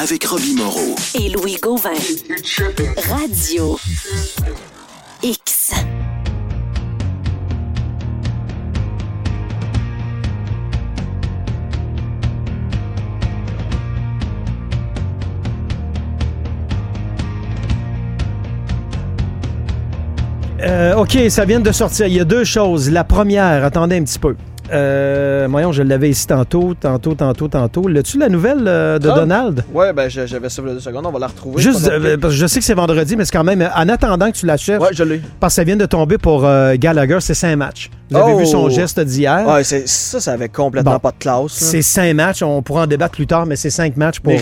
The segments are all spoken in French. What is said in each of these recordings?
avec Robbie Moreau. et Louis Gauvin. Radio X. Euh, OK, ça vient de sortir. Il y a deux choses. La première, attendez un petit peu. Euh, voyons, je l'avais ici tantôt, tantôt, tantôt, tantôt. L'as-tu la nouvelle euh, de. Donald? Ouais, ben j'avais ça a deux secondes, on va la retrouver. Juste, euh, parce que je sais que c'est vendredi, mais c'est quand même, en attendant que tu la cherches, Ouais, je l'ai. parce que ça vient de tomber pour euh, Gallagher, c'est cinq matchs. Vous avez Oh! vu son geste d'hier? Ouais, c'est- ça, ça avait complètement Bon. pas de classe. C'est cinq matchs. On pourra en débattre plus tard, mais c'est cinq matchs pour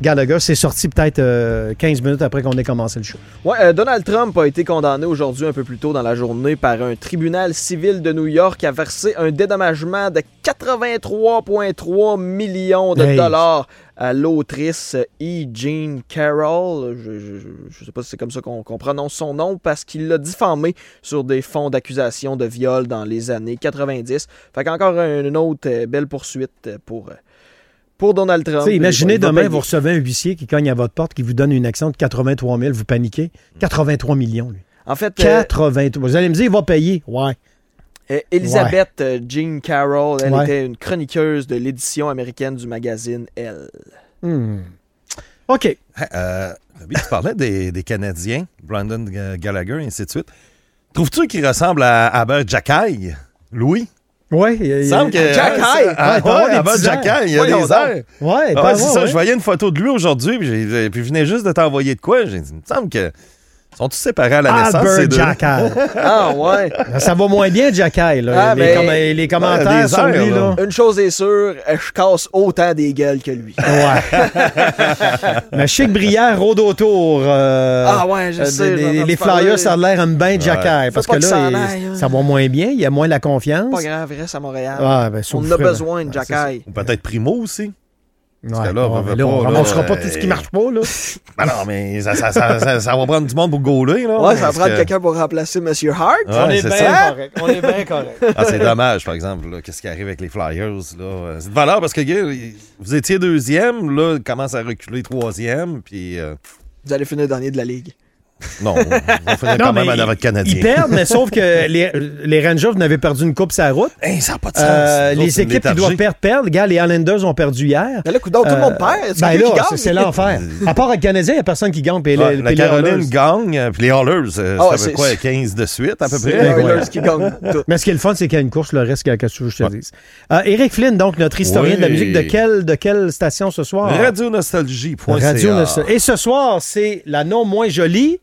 Gallagher. C'est sorti peut-être euh, 15 minutes après qu'on ait commencé le show. Euh, Donald Trump a été condamné aujourd'hui un peu plus tôt dans la journée par un tribunal civil de New York à verser un dédommagement de 83,3 millions de Hey. dollars à l'autrice E. Jean Carroll. Je, je sais pas si c'est comme ça qu'on prononce son nom parce qu'il l'a diffamé sur des fonds d'accusation de viol dans les années 90. Fait qu'encore une autre euh, belle poursuite euh, pour, euh, pour Donald Trump. Imaginez demain, vous recevez un huissier qui cogne à votre porte, qui vous donne une action de 83 000, vous paniquez. 83 millions, lui. En fait, euh, 83. Vous allez me dire, il va payer. Ouais. Euh, Elisabeth euh, Jean Carroll, elle Ouais. était une chroniqueuse de l'édition américaine du magazine Elle. Hmm. OK. Hey, Euh, tu parlais des, des Canadiens, Brandon Ga- Gallagher, et ainsi de suite. Trouves-tu qu'il ressemble à Albert Jacquay, Louis? Ouais. il- Il semble que. Jacquay! Ah, Ouais, avoir ouais, airs. Jacquay, il y a Voyons des airs. Ouais, Ah ouais, c'est ça. ouais. Je voyais une photo de lui aujourd'hui, puis, je venais juste de t'envoyer de quoi. J'ai dit, il me semble que. Sont tous séparés à la naissance, ces Albert deux? Jackal. Ah ouais! Ça va moins bien, Jackal. là. Ah, les, mais- com- les commentaires lui, là. là. Une chose est sûre, euh, je casse autant des gueules que lui. Ouais. Mais Chic Brière rôde autour. euh, Ah ouais, je euh, sais. des- les. Flyers, ça a l'air un bien Jackal. Parce que là, ça en il- aille, hein. ça va moins bien. Il y a moins la confiance. Pas grave, reste à Montréal. Ah, ben, On a besoin de Jacky. Ou peut-être Primo aussi. Ouais, que là, on là, on pas, là, ramassera pas euh, tout ce qui marche pas, là. Ben non, mais ça, ça, ça, ça- ça va prendre du monde pour gauler, là. Ouais, ça va parce prendre que- quelqu'un pour remplacer Monsieur Hart. Ouais, On est c'est bien ça. correct. On est bien correct. Ah, c'est dommage, par exemple, là, qu'est-ce qui arrive avec les Flyers. là. Euh, C'est de valeur parce que, vous étiez deuxième, là, il commence à reculer troisième, puis euh, Vous allez finir dernier de la ligue. Non, on finir Non, quand même à notre Canadien. Ils perdent, mais sauf que les, les Rangers, vous n'avez perdu une coupe sur la route. Hey, ça n'a pas de sens. Euh, les équipes qui doivent perdre, perdent. Regarde, les Islanders ont perdu hier. Mais là, coup tout le Euh, monde perd. C'est Ben là, c'est- l'enfer. À part le Canadien, il n'y a personne qui gagne. Puis les- la les Caroline gagne, euh, puis les Oilers, euh, Ah ça fait quoi, 15 de suite, à peu près? les. Oilers qui gagnent tout. Mais ce qui est le fun, c'est qu'il y a une course, le reste, qu'est-ce que je te dise. Euh, Eric Flynn, donc, notre historien Oui. de la musique, de quelle, de quelle station ce soir? Radio Nostal- Et ce soir, c'est la non moins jolie.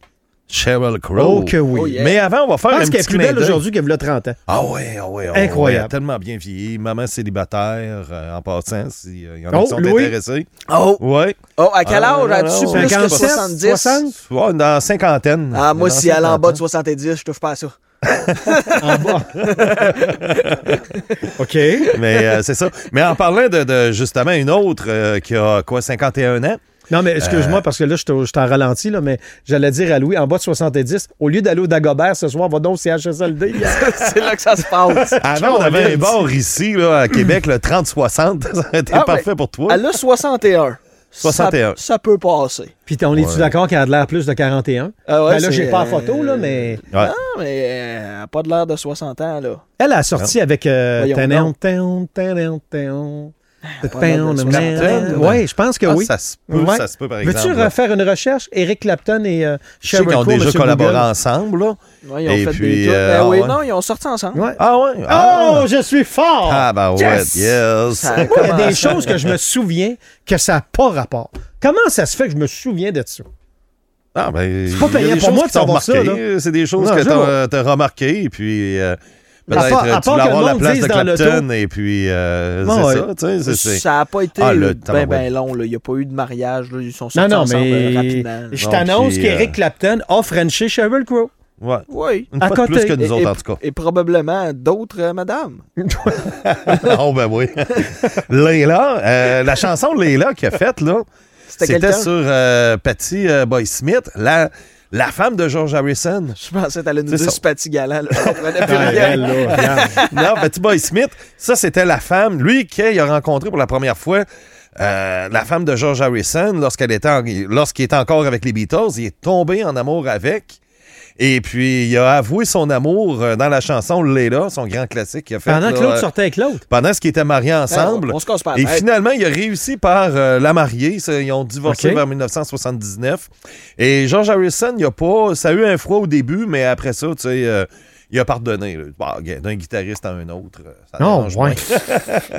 Sheryl Crow. Oh que oui. Oh, yeah. Mais avant, on va faire Je un pense qu'elle est petit plus belle aujourd'hui qu'elle a 30 ans. Ah ouais, ah ouais, ah ouais, Incroyable. tellement bien vieilli. Maman célibataire, euh, en passant, s'il y en a Oh, qui sont Louis. intéressés. Oh, Ouais. oh, à quel Ah, âge as-tu plus que 57, 70? 60? Ouais, dans cinquantaine. Ah, moi, si elle est en bas de cinquantaine. 70, je touche pas à ça. En bas. OK. Mais euh, c'est ça. Mais en parlant de, de, justement une autre euh, qui a quoi, 51 ans, Non, mais Euh. excuse-moi, parce que là, je t'en ralenti, là, mais j'allais dire à Louis, en bas de 70, au lieu d'aller au Dagobert ce soir, va donc au CHSLD. c'est là que ça se passe. avant, on avait un bar ici, là, à Québec, le 30-60. Ça aurait été Ah, parfait pour toi. Elle a 61. 61. Ça, ça peut passer. Puis on est-tu Ouais. d'accord qu'elle a de l'air plus de 41? Ah ouais, ben là, j'ai pas la euh, photo, là, mais... Ouais. Ah, mais euh, elle a pas de l'air de 60 ans, là. Elle a sorti avec... Euh, Voyons Tanan, donc. tanan, tanan, tanan. pas l'air de 60 ans. Oui, je pense que Ah, oui. Ça se peut, Ouais. ça se peut, par exemple. Veux-tu refaire une recherche? Eric Clapton et euh, Sheryl qu'ils ont déjà Monsieur collaboré Google. ensemble, là. Ouais, ils ont Et fait puis, des euh, Ben oui, ouais. non, ils ont sorti ensemble. Ouais. Ah ouais? Ah, Oh, je suis fort! ah ben ouais, Yes! yes. Il y a des choses que je me souviens que ça n'a pas rapport. Comment ça se fait que je me souviens de ça? Ah, ben, pas y a payant des pour choses moi de savoir ça. C'est des choses Non, que t'as t'as remarquées, et puis euh, peut-être à euh, tu part voulais avoir la place de Clapton, et puis euh, c'est ouais. ça, tu sais. Ça n'a pas été Ah, le ben, ben long. là. Il n'y a pas eu de mariage. Là. Ils sont Non, sortis non, ensemble euh, mais rapidement. je Non, t'annonce qu'Eric euh, Clapton a Frenché Sheryl Crow. Ouais. Oui. Une À côté. plus que nous Et- autres, et, en tout cas. et probablement d'autres euh, madames. oh, ben oui. Leila, euh, la chanson de Leila qu'il a faite, là, C'était sur euh, Patty euh, Boy Smith, la, la femme de George Harrison. Je pensais que t'allais nous dire. Spati Galant. non, Patty Boy Smith, ça, c'était la femme, lui, qu'il a rencontré pour la première fois euh, la femme de George Harrison, lorsqu'elle était en- lorsqu'il était encore avec les Beatles, il est tombé en amour avec. Et puis, il a avoué son amour euh, dans la chanson Leila, son grand classique qu'il a fait. Pendant là, que l'autre sortait avec l'autre. pendant ce qu'ils étaient mariés ensemble. Ben, on, on se casse pas Et finalement, il a réussi par euh, la marier. Ils ont divorcé vers 1979. Et George Harrison, il a pas. Ça a eu un froid au début, mais après ça, tu sais, euh, il a pardonné. là. D'un guitariste à un autre. euh, Ça Non, dérange ouais.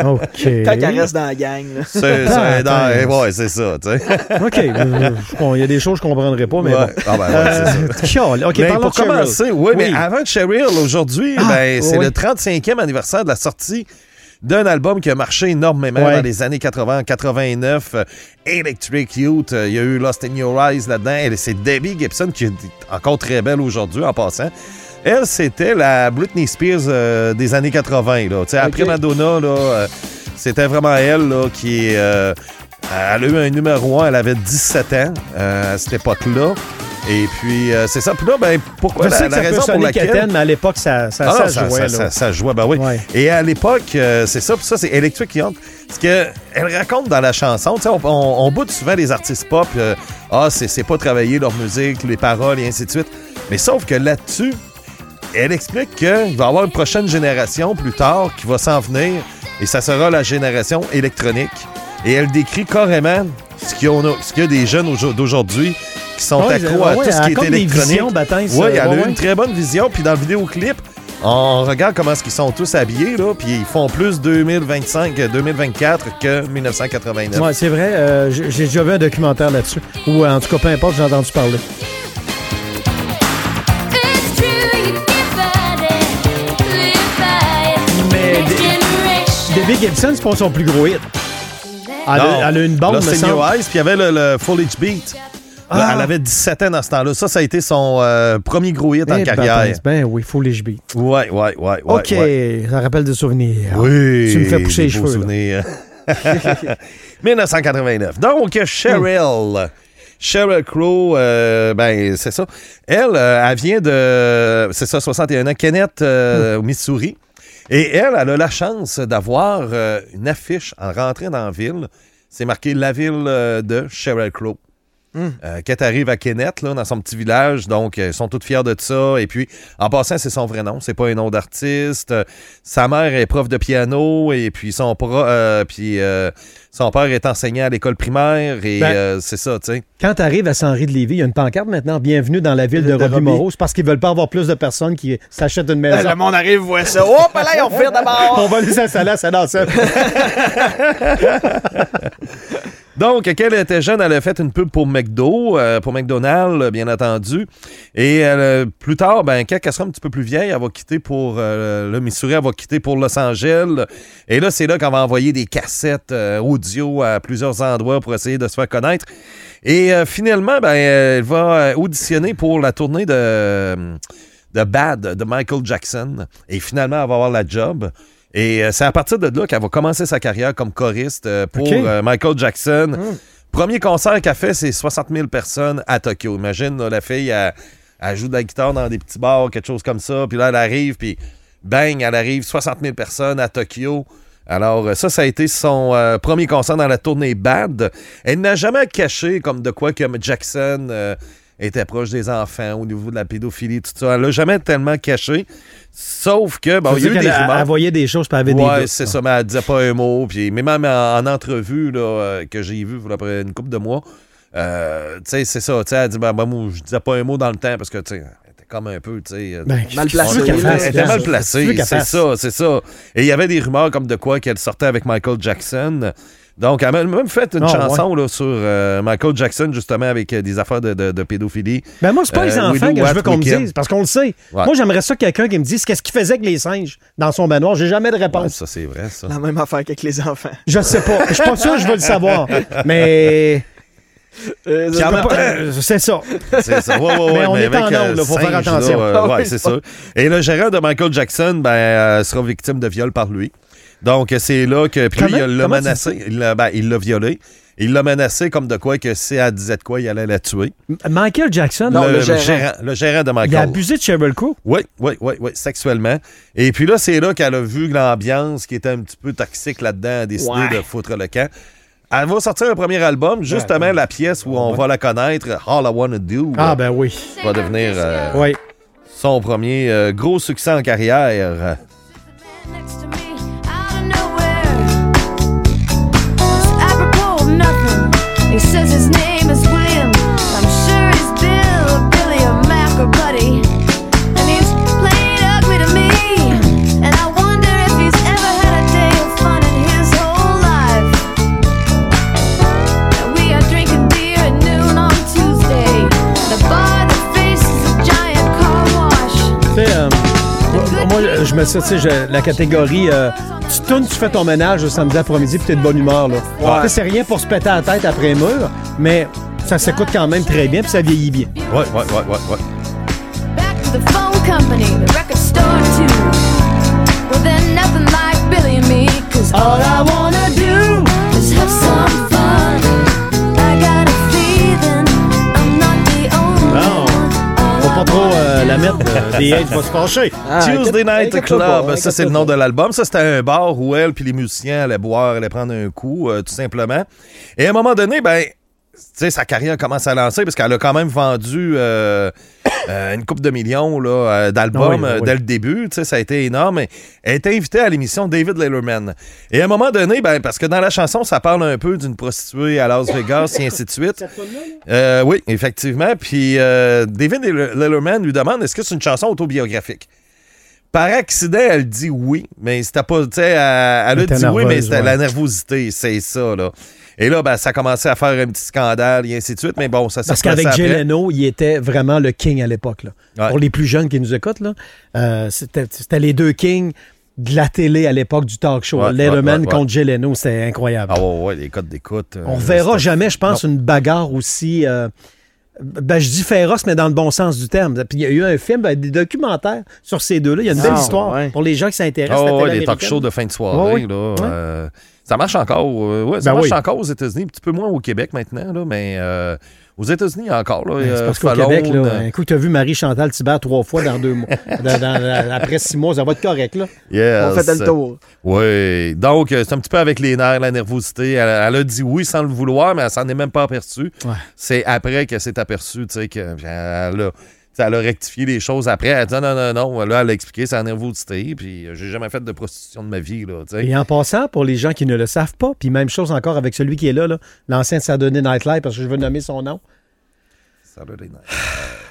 moins. OK. Quand elle reste dans la gang. C'est, c'est- Attends. non, ouais, c'est ça, tu sais. OK. euh, Il y a des choses que je ne comprendrais pas, mais Ouais. bon. Ah, ben, ouais, c'est ça. Euh, chiale. OK, Mais parlons pour commencer, oui, mais Oui. avant Cheryl, aujourd'hui, Ah, ben, c'est oui. le 35e anniversaire de la sortie d'un album qui a marché énormément Ouais. dans les années 80, 89. euh, Electric Youth, euh, il y a eu Lost in Your Eyes là-dedans. Elle, C'est Debbie Gibson qui est encore très belle aujourd'hui en passant. Elle, c'était la Britney Spears euh, des années 80. Là. Après. Madonna, là, euh, c'était vraiment elle là, qui euh, elle a eu un numéro 1, elle avait 17 ans à cette époque-là. Et puis, euh, c'est ça. Puis là, ben, pourquoi Je la, sais que la ça peut raison pour laquelle... quétaine, mais à l'époque, ça, ça, Ah ça jouait. ça, jouait, ben oui. Ouais. Et à l'époque, euh, c'est ça, puis ça, c'est Electric Youth. Parce que elle raconte dans la chanson, tu sais, on, on, souvent les artistes pop, euh, ah, c'est c'est pas travailler leur musique, les paroles et ainsi de suite. Mais sauf que là-dessus, elle explique qu'il va y avoir une prochaine génération plus tard qui va s'en venir, et ça sera la génération électronique. Et elle décrit carrément ce qu'il y a, ce qu'il y a des jeunes aujourd- d'aujourd'hui qui sont Ouais, accros à ouais, tout ce qui est électronique. Oui, euh, elle a eu une très bonne vision. Puis dans le vidéoclip, on regarde comment est-ce qu'ils sont tous habillés, là, puis ils font plus 2025-2024 que 1989. Ouais, c'est vrai. euh, j'ai j'ai déjà vu un documentaire là-dessus. Ou euh, en tout cas, peu importe, j'ai entendu parler. Debbie Gibson, c'est pas son plus gros hit. Elle, a, elle a une bande, Lost me in semble. Your Eyes, puis il y avait le, le Beat. Ah. Elle avait 17 ans dans ce temps-là. Ça, ça a été son euh, premier gros hit en Eh, carrière. Baptiste, Ben oui, les beat. Ouais, ouais, ouais, ouais. OK, ouais. ça rappelle des souvenirs. Oui. Tu me fais pousser les des beaux cheveux, là. souvenirs. 1989. Donc, Cheryl. Cheryl Crow, euh, ben, c'est ça. Elle, euh, elle vient de, c'est ça, 61 ans, Kenneth, euh, au Missouri. Et elle, elle a la chance d'avoir euh, une affiche en rentrant dans la ville. C'est marqué la ville euh, de Cheryl Crow. Euh, quand arrive à Kenneth, là, dans son petit village, donc euh, ils sont toutes fiers de ça. Et puis, en passant, c'est son vrai nom, c'est pas un nom d'artiste. Euh, sa mère est prof de piano et puis son, pro- euh, puis, euh, son père est enseignant à l'école primaire et Ben- euh, c'est ça, tu sais. Quand tu arrives à Saint-Henri-de-Lévis, il y a une pancarte maintenant. Bienvenue dans la ville de De Robbie. Moreau. C'est parce qu'ils veulent pas avoir plus de personnes qui s'achètent une Ben, maison. le monde arrive, voit ça. Hop, là, ils ont fait d'abord. On va les installer à Saint-Dansette. Donc, quand elle était jeune, elle a fait une pub pour McDo, euh, pour McDonald's, bien entendu. Et euh, plus tard, ben, quand elle sera un petit peu plus vieille, elle va quitter pour euh, le Missouri, elle va quitter pour Los Angeles. Et là, c'est là qu'on va envoyer des cassettes audio à plusieurs endroits pour essayer de se faire connaître. Et finalement, ben, elle va auditionner pour la tournée de, de Bad de Michael Jackson. Et finalement, elle va avoir la job. Et euh, c'est à partir de là qu'elle va commencer sa carrière comme choriste euh, pour euh, Michael Jackson. Premier concert qu'elle fait, c'est 60 000 personnes à Tokyo. Imagine, là, la fille, elle, elle joue de la guitare dans des petits bars, quelque chose comme ça. Puis là, elle arrive, puis bang, elle arrive, 60 000 personnes à Tokyo. Alors, ça, ça a été son euh, premier concert dans la tournée Bad. Elle n'a jamais caché comme de quoi que Jackson euh, était proche des enfants au niveau de la pédophilie, tout ça. Elle l'a jamais tellement caché. Sauf que, bon, il y a eu des Elle, rumeurs. elle voyait des choses, puis elle avait des Ouais, c'est ça, mais elle disait pas un mot. Puis, mais même en, en entrevue là, euh, que j'ai vue voilà, après une couple de mois, euh, tu sais, c'est ça. tu sais, Elle dit, ben, ben, moi, je disais pas un mot dans le temps parce que, tu sais, elle était comme un peu, tu sais. euh, Ben, Mal placée, elle était mal placée, c'est ça, c'est ça. Et il y avait des rumeurs comme de quoi qu'elle sortait avec Michael Jackson. Donc, elle a même fait une Ah, chanson là, sur euh, Michael Jackson, justement, avec euh, des affaires de, de- de pédophilie. Ben moi, c'est pas les Euh, enfants We que je veux qu'on me dise, parce qu'on le sait. Ouais. Moi, j'aimerais ça quelqu'un qui me dise qu'est-ce qu'il faisait avec les singes dans son manoir. J'ai jamais de Ouais, réponse. ça, c'est vrai, ça. La même affaire qu'avec les enfants. Je sais pas. Je suis pas sûr que je veux le savoir. Mais Euh, euh, c'est ça. C'est ça. Ouais, ouais, ouais, Mais on est avec, en onde, là, faut faire attention. là, euh, Ah ouais, oui, c'est ça. Et le gérant de Michael Jackson ben, euh, sera victime de viol par lui. Donc, c'est là que. Puis lui, il l'a menacé. Il l'a ben, il l'a violé. Il l'a menacé comme de quoi que si elle disait de quoi, il allait la tuer. Michael Jackson, Non, le gérant. le gérant de il a Michael. abusé de Sheryl Crow? Oui, oui, oui, oui, sexuellement. Et puis là, c'est là qu'elle a vu l'ambiance qui était un petit peu toxique là-dedans, a décidé Ouais. de foutre le camp. Elle va sortir un premier album, justement Ouais. la pièce où on va la connaître, All I Wanna Do, Ah, ben oui. va devenir euh, Oui. son premier euh, gros succès en carrière. Nothing. He says his name is William. I'm sure he's Bill or Billy or Mac or Buddy. And he's played ugly to me. And I wonder if he's ever had a day of fun in his whole life. And we are drinking beer at noon on Tuesday. The bar that faces a giant car wash. Euh, moi, je me suis, tu sais, je- la catégorie, euh, tu tournes, tu fais ton ménage le samedi après-midi, puis t'es de bonne humeur, là. Tu sais, C'est rien pour se péter la tête après mur, mais ça s'écoute quand même très bien, puis ça vieillit bien. Ouais, ouais, ouais, ouais, ouais. Back to the phone company, the record store too. Well, then nothing like Billy and me, cause all I wanna do is have some pas trop euh, la mettre, euh, des H va se fâcher. Ah, Tuesday Night Club, pas, ça c'est le nom de l'album. Ça c'était un bar où elle puis les musiciens allaient boire, allaient prendre un coup, euh, tout simplement. Et à un moment donné, ben, sais, sa carrière commence à lancer parce qu'elle a quand même vendu euh, euh, une coupe de millions là, euh, d'albums oui, oui. dès le début. Tu sais, ça a été énorme. Et Elle a été invitée à l'émission David Letterman. Et à un moment donné, ben, parce que dans la chanson, ça parle un peu d'une prostituée à Las Vegas et ainsi de suite. Euh, oui, effectivement. Puis euh, David Letterman lui demande est-ce que c'est une chanson autobiographique? Par accident, elle dit oui, mais c'était pas, tu sais, elle, elle a était dit oui, mais c'était ouais. la nervosité, c'est ça, là. Et là, ben, ça a commencé à faire un petit scandale et ainsi de suite, mais bon, ça s'est Parce qu'avec Jay. Leno, il était vraiment le king à l'époque. Ouais. Pour les plus jeunes qui nous écoutent, là, euh, c'était les deux kings de la télé à l'époque du talk show. Ouais, Letterman ouais, ouais, ouais. contre Jay Leno, c'était incroyable. Ah ouais, ouais, les codes d'écoute. euh, On verra jamais, je pense, une bagarre aussi. euh, ben, je dis féroce, mais dans le bon sens du terme. Puis il y a eu un film, ben, des documentaires sur ces deux-là. Il y a une belle Ah, histoire ouais. pour les gens qui s'intéressent. Ah à la ouais, télé les talk shows de fin de soirée, Ouais, ouais. là. Ouais. euh, ça marche encore. euh, ouais, ça Ben marche oui. encore aux États-Unis, un petit peu moins au Québec maintenant, là, mais euh, aux États-Unis encore. Là, Ouais, C'est euh, parce qu'au Québec, là, euh, un coup, tu as vu Marie-Chantal Thibert trois fois dans deux mois. Dans- dans- après six mois, ça va être correct. Là. yes. On fait le tour. Oui. Donc, euh, c'est un petit peu avec les nerfs, la nervosité. Elle, elle a dit oui sans le vouloir, mais elle s'en est même pas aperçue. Ouais. C'est après qu'elle s'est aperçue, tu sais, qu'elle a, tu sais, elle a rectifié les choses après. Elle a dit non, non, non, non. Là, elle a expliqué sa nervosité. Puis, euh, j'ai jamais fait de prostitution de ma vie, là. Et en passant, pour les gens qui ne le savent pas, puis même chose encore avec celui qui est là, l'ancien Saturday Night Live, parce que je veux nommer son nom. Saturday night.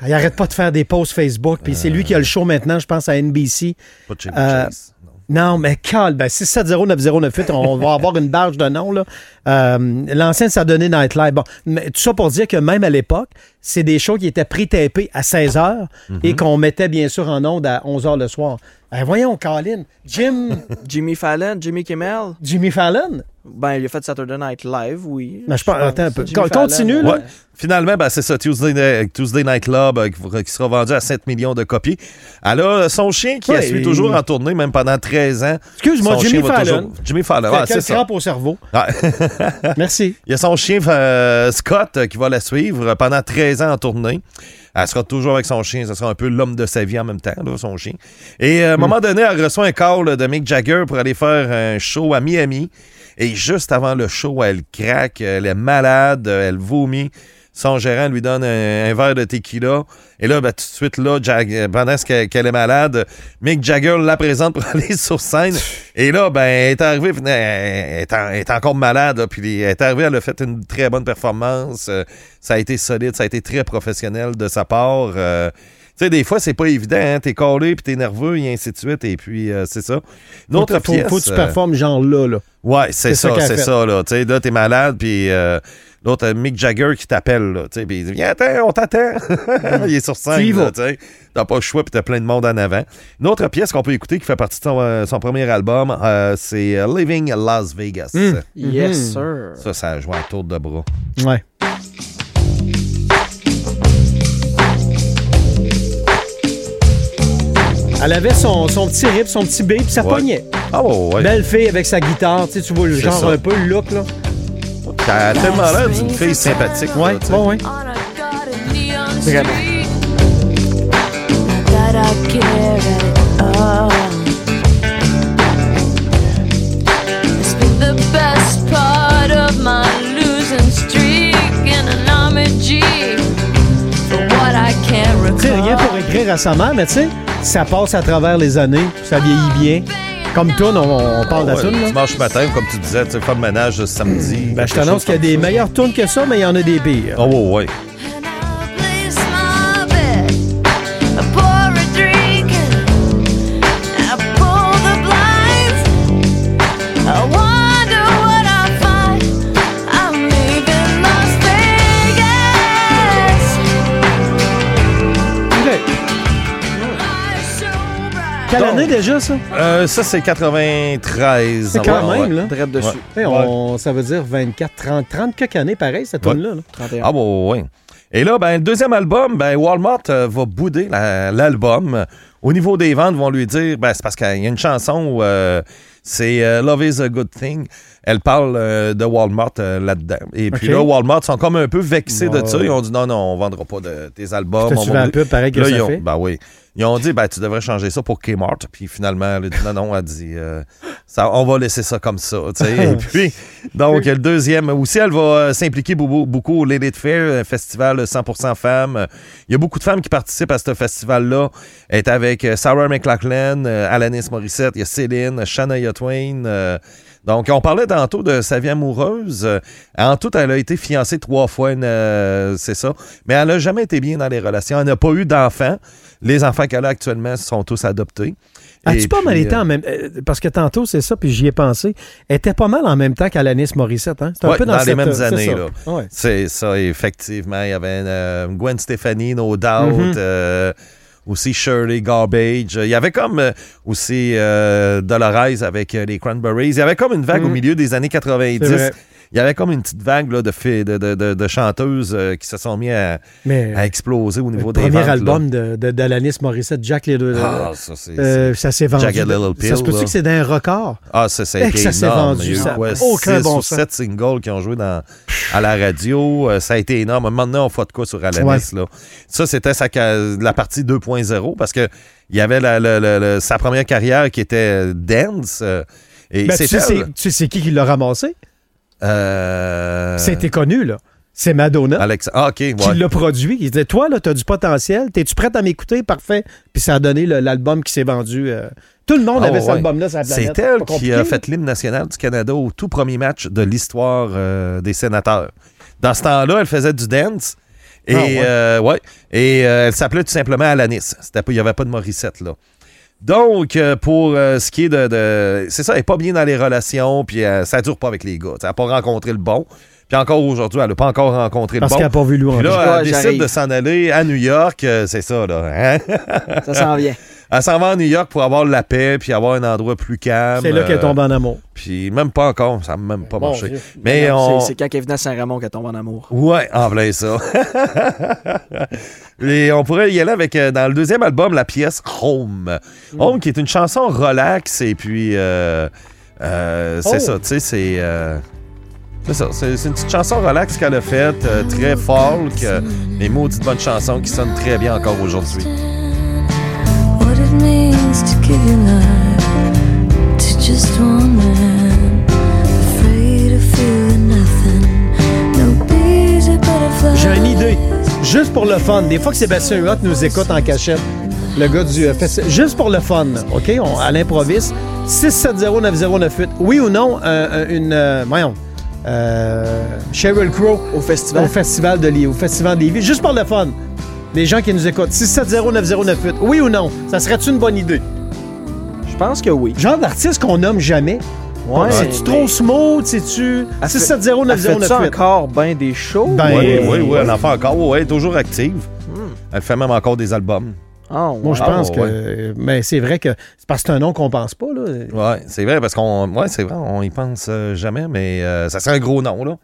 Il arrête pas de faire des posts Facebook, puis c'est lui qui a le show maintenant, je pense, à NBC. Pas de Chevy Euh, Chase, non. Mais calme, ben 6709098, on va avoir une barge de noms, là. Euh, L'ancien de Saturday Night Live. Bon, mais tout ça pour dire que même à l'époque, c'est des shows qui étaient pré-tapés à 16 h et qu'on mettait bien sûr en ondes à 11 h le soir. Ben, voyons, Colin, Jim, Jimmy Fallon, Jimmy Kimmel, Jimmy Fallon? ben il a fait Saturday Night Live, oui. Ben, je pense- attends un peu. Continue, là. Ouais. Finalement, ben, c'est ça, Tuesday, Night- Tuesday Night Club euh, qui, qui sera vendu à 7 millions de copies. Elle a son chien qui Ouais, a suit et- toujours en tournée, même pendant 13 ans. Excuse-moi, Son Jimmy chien va Fallon. toujours- Jimmy Fallon, Quel ouais, c'est ça. crampe au cerveau. Ouais. Merci. Il y a son chien euh, Scott euh, qui va la suivre euh, pendant 13 ans en tournée. Elle sera toujours avec son chien. Ce sera un peu l'homme de sa vie en même temps, là, son chien. Et euh, à un moment donné, elle reçoit un call de Mick Jagger pour aller faire un show à Miami. Et juste avant le show, elle craque, elle est malade, elle vomit. Son gérant lui donne un, un verre de tequila. Et là, ben, tout de suite, là, Jag- pendant qu'elle est malade, Mick Jagger la présente pour aller sur scène. Et là, ben, elle est arrivée, elle est, en- elle est encore malade. là, puis elle est arrivée, elle a fait une très bonne performance. Euh, ça a été solide, ça a été très professionnel de sa part. Euh, tu sais, des fois, c'est pas évident. Hein? T'es collé, puis t'es nerveux, et ainsi de suite. Et puis, euh, c'est ça. Une autre faut- pièce. faut que tu performes genre là, là. Ouais, c'est ça c'est ça, là. Tu sais, là, t'es malade, puis euh, l'autre, euh, Mick Jagger qui t'appelle, là. Tu sais, puis il dit, viens, attends, on t'attend. il est sur scène, tu sais. T'as pas le choix, puis t'as plein de monde en avant. Une autre pièce qu'on peut écouter qui fait partie de son, euh, son premier album, euh, c'est Living Las Vegas. Mm. Yes, Mhm. sir. Ça, ça a joué à tour de bras. Ouais. Elle avait son, son petit rip, son petit B, puis ça Ouais. pognait. Ah, ouais, ouais. Belle fille avec sa guitare, tu sais, tu vois le C'est genre ça. un peu le look, là. Ça a tellement l'air d'une fille sympathique. Ouais, bon, ouais. Vraiment. Tu sais, rien pour écrire à sa mère, mais tu sais, ça passe à travers les années, ça vieillit bien. Comme toi, on, on parle de la Ouais, toune, là. Dimanche matin, comme tu disais, tu faire le ménage le samedi. Ben, je t'annonce qu'il y a des meilleures tunes que ça, mais il y en a des pires. Oh, ouais, ouais. Déjà, ça? Euh, ça, c'est 93. C'est quand Ouais, même, ouais. là. Dessus. On- Ça veut dire 24, 30, 30 quelques années, pareil, cette Ouais. tune-là. là. 31. Ah, bon, ouais. Et là, ben, le deuxième album, ben, Walmart euh, va bouder la- l'album. Au niveau des ventes, ils vont lui dire, ben, c'est parce qu'il y a une chanson où euh, c'est euh, Love is a Good Thing. Elle parle euh, de Walmart euh, là-dedans. Et puis là, Walmart sont comme un peu vexés de ça. Ils ont dit non, non, on vendra pas de tes albums. On un peu pareil que Là, ça ils ont, fait? ben oui. Ils ont dit, ben, tu devrais changer ça pour Kmart. Puis finalement, elle a dit, non, non, elle a dit, ça, on va laisser ça comme ça. Et puis, donc, le deuxième, aussi, elle va s'impliquer beaucoup, beaucoup au Lilith Fair, un festival 100% femmes. Il y a beaucoup de femmes qui participent à ce festival-là. Elle est avec Sarah McLachlan, Alanis Morissette, il y a Céline, Shania Twain. euh, donc, on parlait tantôt de sa vie amoureuse. Euh, En tout, elle a été fiancée trois fois, euh, c'est ça. Mais elle n'a jamais été bien dans les relations. Elle n'a pas eu d'enfants. Les enfants qu'elle a actuellement sont tous adoptés. As-tu pas mal été en même Parce que tantôt, c'est ça, puis j'y ai pensé. Elle était pas mal en même temps qu'Alanis Morissette. Hein? C'est un peu dans, dans les mêmes années, ça. là. Ouais. C'est ça, effectivement. Il y avait Gwen Stefani, No Doubt. Mhm. euh, aussi Shirley Garbage. Il y avait comme euh, aussi euh, Dolores avec euh, les Cranberries. Il y avait comme une vague Mhm. au milieu des années 90. Il y avait comme une petite vague là, de, filles- de, de, de- de chanteuses euh, qui se sont mis à, Mais à exploser au niveau le des premier ventes. là. album d'Alanis Morissette, Jack les deux. Ah, ça, c'est. euh, ça s'est vendu. Jagged Little Pill, ça se peut-tu que c'est d'un record? Ah, ça, ça a été que ça s'est énorme. vendu, Il y a eu ça a quoi, aucun six bon ou sens. sept singles qui ont joué dans, à la radio. Euh, ça a été énorme. Maintenant, on fait de quoi sur Alanis, Ouais. là. Ça, c'était sa la partie 2.0 parce que il y avait la- la- la- la- sa première carrière qui était dance. euh, et Ben, tu, sais, tu sais qui qui l'a ramassé? Euh, C'était connu, là. C'est Madonna. Alex. Ah, qui l'a produit. Il disait Toi, là, t'as du potentiel. T'es-tu prête à m'écouter? Parfait. Puis ça a donné l'album qui s'est vendu. euh, Tout le monde Ah, avait cet album-là sur la planète. C'est elle qui a fait l'hymne national du Canada au tout premier match de l'histoire euh, des sénateurs. Dans ce temps-là, elle faisait du dance. Et, Ah, ouais. euh, ouais. et euh, elle s'appelait tout simplement Alanis. Il n'y avait pas de Morissette, là. Donc, euh, pour euh, ce qui est de. c'est ça, elle n'est pas bien dans les relations, puis euh, ça dure pas avec les gars. Elle n'a pas rencontré le bon. Puis encore aujourd'hui, elle n'a pas encore rencontré Parce le qu'elle bon. n'a pas vu Puis louange. là, Ouais, elle décide de s'en aller à New York. euh, c'est ça, là. hein? Ça s'en vient. Elle s'en va à New York pour avoir la paix, puis avoir un endroit plus calme. C'est là qu'elle euh, tombe en amour. puis même pas encore, ça n'a même pas marché. Dieu. Mais on... C'est quand elle venait à Saint-Ramon qu'elle tombe en amour. Ouais, en plein ça. Et on pourrait y aller avec, euh, dans le deuxième album, la pièce Home. Home, qui est une chanson relax, et puis... euh, euh, c'est Oh. ça, tu sais, c'est... euh, c'est ça, c'est c'est une petite chanson relax qu'elle a faite, euh, très folk, euh, des maudites bonnes chansons qui sonnent très bien encore aujourd'hui. What it means to give your life to just one man. Afraid of feeling nothing. No bees or butterflies. J'ai une idée. Juste pour le fun. Des fois que Sébastien Huot nous écoute en cachette, le gars du euh, festi- Juste pour le fun, OK? On, à l'improviste. 670-9098. Oui ou non, euh, une. euh, voyons. Euh, Sheryl Crow Au au festival. festival de Lévis, au festival de Lévis, juste pour le fun. Les gens qui nous écoutent. 670-9098. Oui ou non? Ça serait une bonne idée? Je pense que oui. Genre d'artiste qu'on nomme jamais. Ouais, C'est-tu mais- trop smooth? C'est-tu. Elle fait- 670 Elle fait ça 9098. encore bien des shows? Ben, Oui, Ouais. oui, oui, elle en fait encore. Oui, elle est toujours active. Hmm. Elle fait même encore des albums. Ah, ouais. Moi, je Ah, pense ouais. que. Mais c'est vrai que c'est parce que c'est un nom qu'on pense pas, là. Ouais, c'est vrai, parce qu'on. Ouais, c'est vrai, on y pense euh, jamais, mais euh, ça serait un gros nom, là.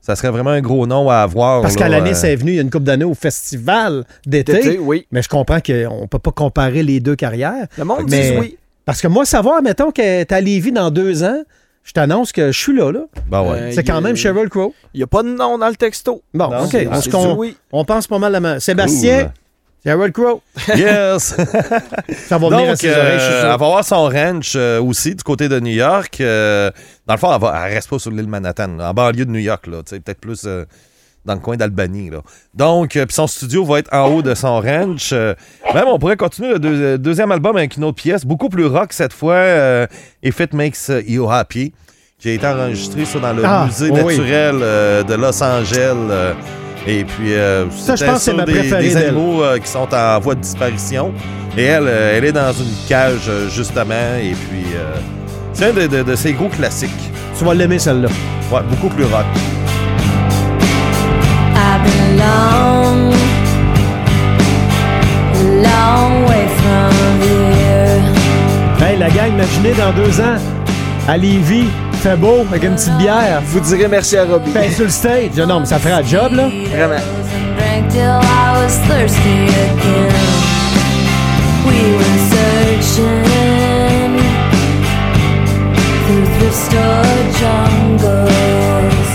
Ça serait vraiment un gros nom à avoir. Parce qu'à l'année, euh, c'est venu il y a une couple d'années au festival d'été. D'été, oui. Mais je comprends qu'on ne peut pas comparer les deux carrières. Le monde Mais- dit oui. Parce que moi, savoir, mettons, qu'elle est à Lévis dans deux ans, je t'annonce que je suis là, là. Ben ouais. Euh, C'est quand même Sheryl Crow. Il n'y a pas de nom dans le texto. Bon, Non, OK. On, oui. on pense pas mal la main. Sébastien, Sheryl Crow. Yes! Ça va venir Donc, euh, elle va avoir son ranch euh, aussi du côté de New York. Euh, dans le fond, elle, va, elle reste pas sur l'île Manhattan, là, en banlieue de New York, là. Peut-être plus dans le coin d'Albany. là. Donc, puis son studio va être en haut de son ranch. Même, on pourrait continuer le deux- deuxième album avec une autre pièce, beaucoup plus rock cette fois, If It Makes You Happy, qui a été enregistré ça, dans le Ah, musée oui. naturel de Los Angeles. Et puis, euh, Ça, je c'était pense que c'est ma des, préférée des d'elle. animaux euh, qui sont en voie de disparition. Et elle, euh, elle est dans une cage, euh, justement. Et puis, euh, c'est un de, de- de ses gros classiques. Tu vas l'aimer, celle-là. Ouais, beaucoup plus rock. I've been long, long way from here. Hey, la gang, imaginez dans deux ans, à Lévis, fait beau, avec une petite bière. Vous direz merci à Robbie. Ben, sur le stage. Non, mais ça ferait un job, là. Vraiment. And drank till I was thirsty again. We were searching through thrift store jungles.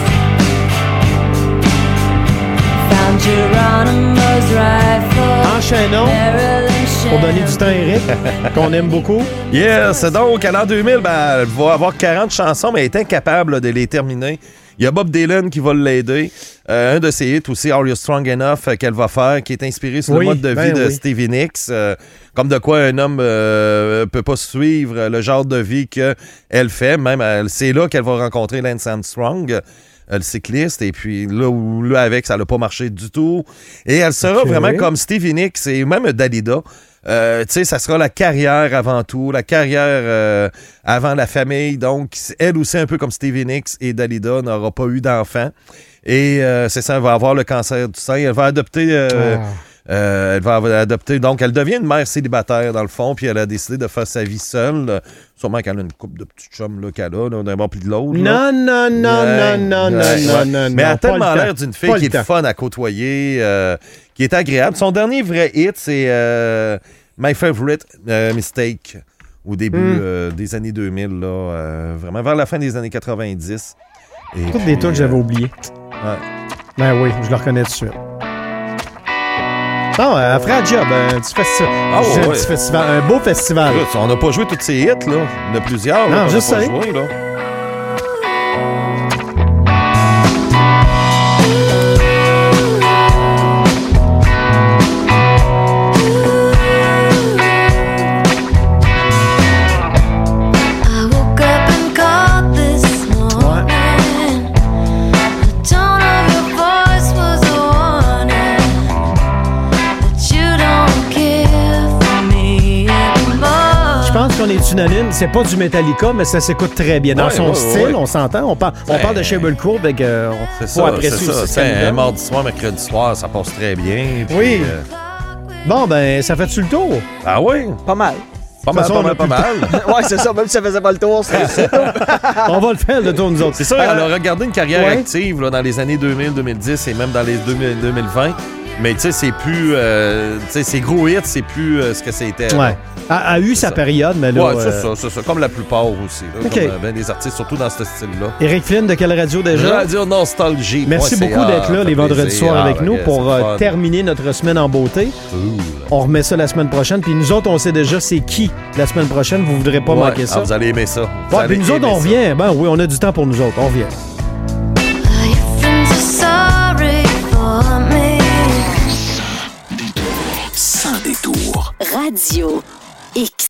Found Geronimo's rifle. Enchaînons pour donner du temps à Eric, qu'on aime beaucoup. Yes, donc à l'an 2000, ben, elle va avoir 40 chansons, mais elle est incapable là, de les terminer. Il y a Bob Dylan qui va l'aider. Euh, un de ses hits aussi, Are You Strong Enough, euh, qu'elle va faire, qui est inspiré sur Oui, le mode de vie ben de oui. Stevie Nicks. euh, comme de quoi un homme peut pas suivre le genre de vie qu'elle fait. Même, elle- c'est là qu'elle va rencontrer Lance Armstrong. Le cycliste, et puis là, où, là avec, ça n'a pas marché du tout. Et elle sera vraiment comme Stevie Nicks et même Dalida. Euh, tu sais, ça sera la carrière avant tout, la carrière euh, avant la famille. Donc, elle aussi, un peu comme Stevie Nicks et Dalida, n'aura pas eu d'enfant. Et euh, c'est ça, elle va avoir le cancer du sein. Elle va adopter. euh, Ah. Euh, elle va adopter. Donc, elle devient une mère célibataire, dans le fond, puis elle a décidé de faire sa vie seule. Sûrement qu'elle a une couple de petits chums là, qu'elle a, d'un bord puis de l'autre. Non, non, non, Ouais, non, non, ouais, non, ouais. non, non. Mais elle a tellement l'air d'une fille Pas qui est temps. fun à côtoyer, euh, qui est agréable. Son dernier vrai hit, c'est euh, My Favorite Mistake, au début Mm. euh, des années 2000, là, vraiment vers la fin des années 90. Et Toutes puis, des tunes que j'avais oubliées. Ben oui, je le reconnais tout de suite. Non, elle ferait un job, un petit festival. Ah, dis un ouais. petit festival, un beau festival. Écoute, on n'a pas joué tous ces hits, là. Il y en a plusieurs. Non, là, qu'on je unanime. C'est pas du Metallica, mais ça s'écoute très bien. Dans Ouais, son ouais, style, ouais. on s'entend. On, par- on Ben, parle de Sheryl Crow, avec, euh, on ça, c'est apprécier ça. C'est un donne. mardi soir, mercredi soir, ça passe très bien. puis, Oui. euh, Bon, ben, ça fait-tu le tour? ah oui? Pas mal. Pas mal, façon, pas on a mal, pas mal. ouais, c'est ça. Même si ça faisait pas le tour, c'est on va le faire, le tour, nous autres. C'est ça, elle a regardé une carrière ouais. active là, dans les années 2000, 2010 et même dans les 2000, 2020. Mais tu sais, c'est plus. euh, tu sais, ses gros hits, c'est plus euh, ce que c'était. Ouais. Elle a eu sa ça. période, mais là. Ouais, c'est euh, ça, c'est ça. Comme la plupart aussi. Là, OK. Comme ben des artistes, surtout dans ce style-là. Éric Flynn, de quelle radio déjà? Radio Nostalgie. Merci beaucoup d'être là les vendredis soirs avec Ah, nous pour c'est terminer notre semaine en beauté. Cool. On remet ça la semaine prochaine. Puis nous autres, on sait déjà c'est qui la semaine prochaine. Vous voudrez pas Ouais. manquer Ah, ça. vous allez aimer ça. Vous allez puis nous autres, on revient. Ben oui, on a du temps pour nous autres. On revient. Radio X.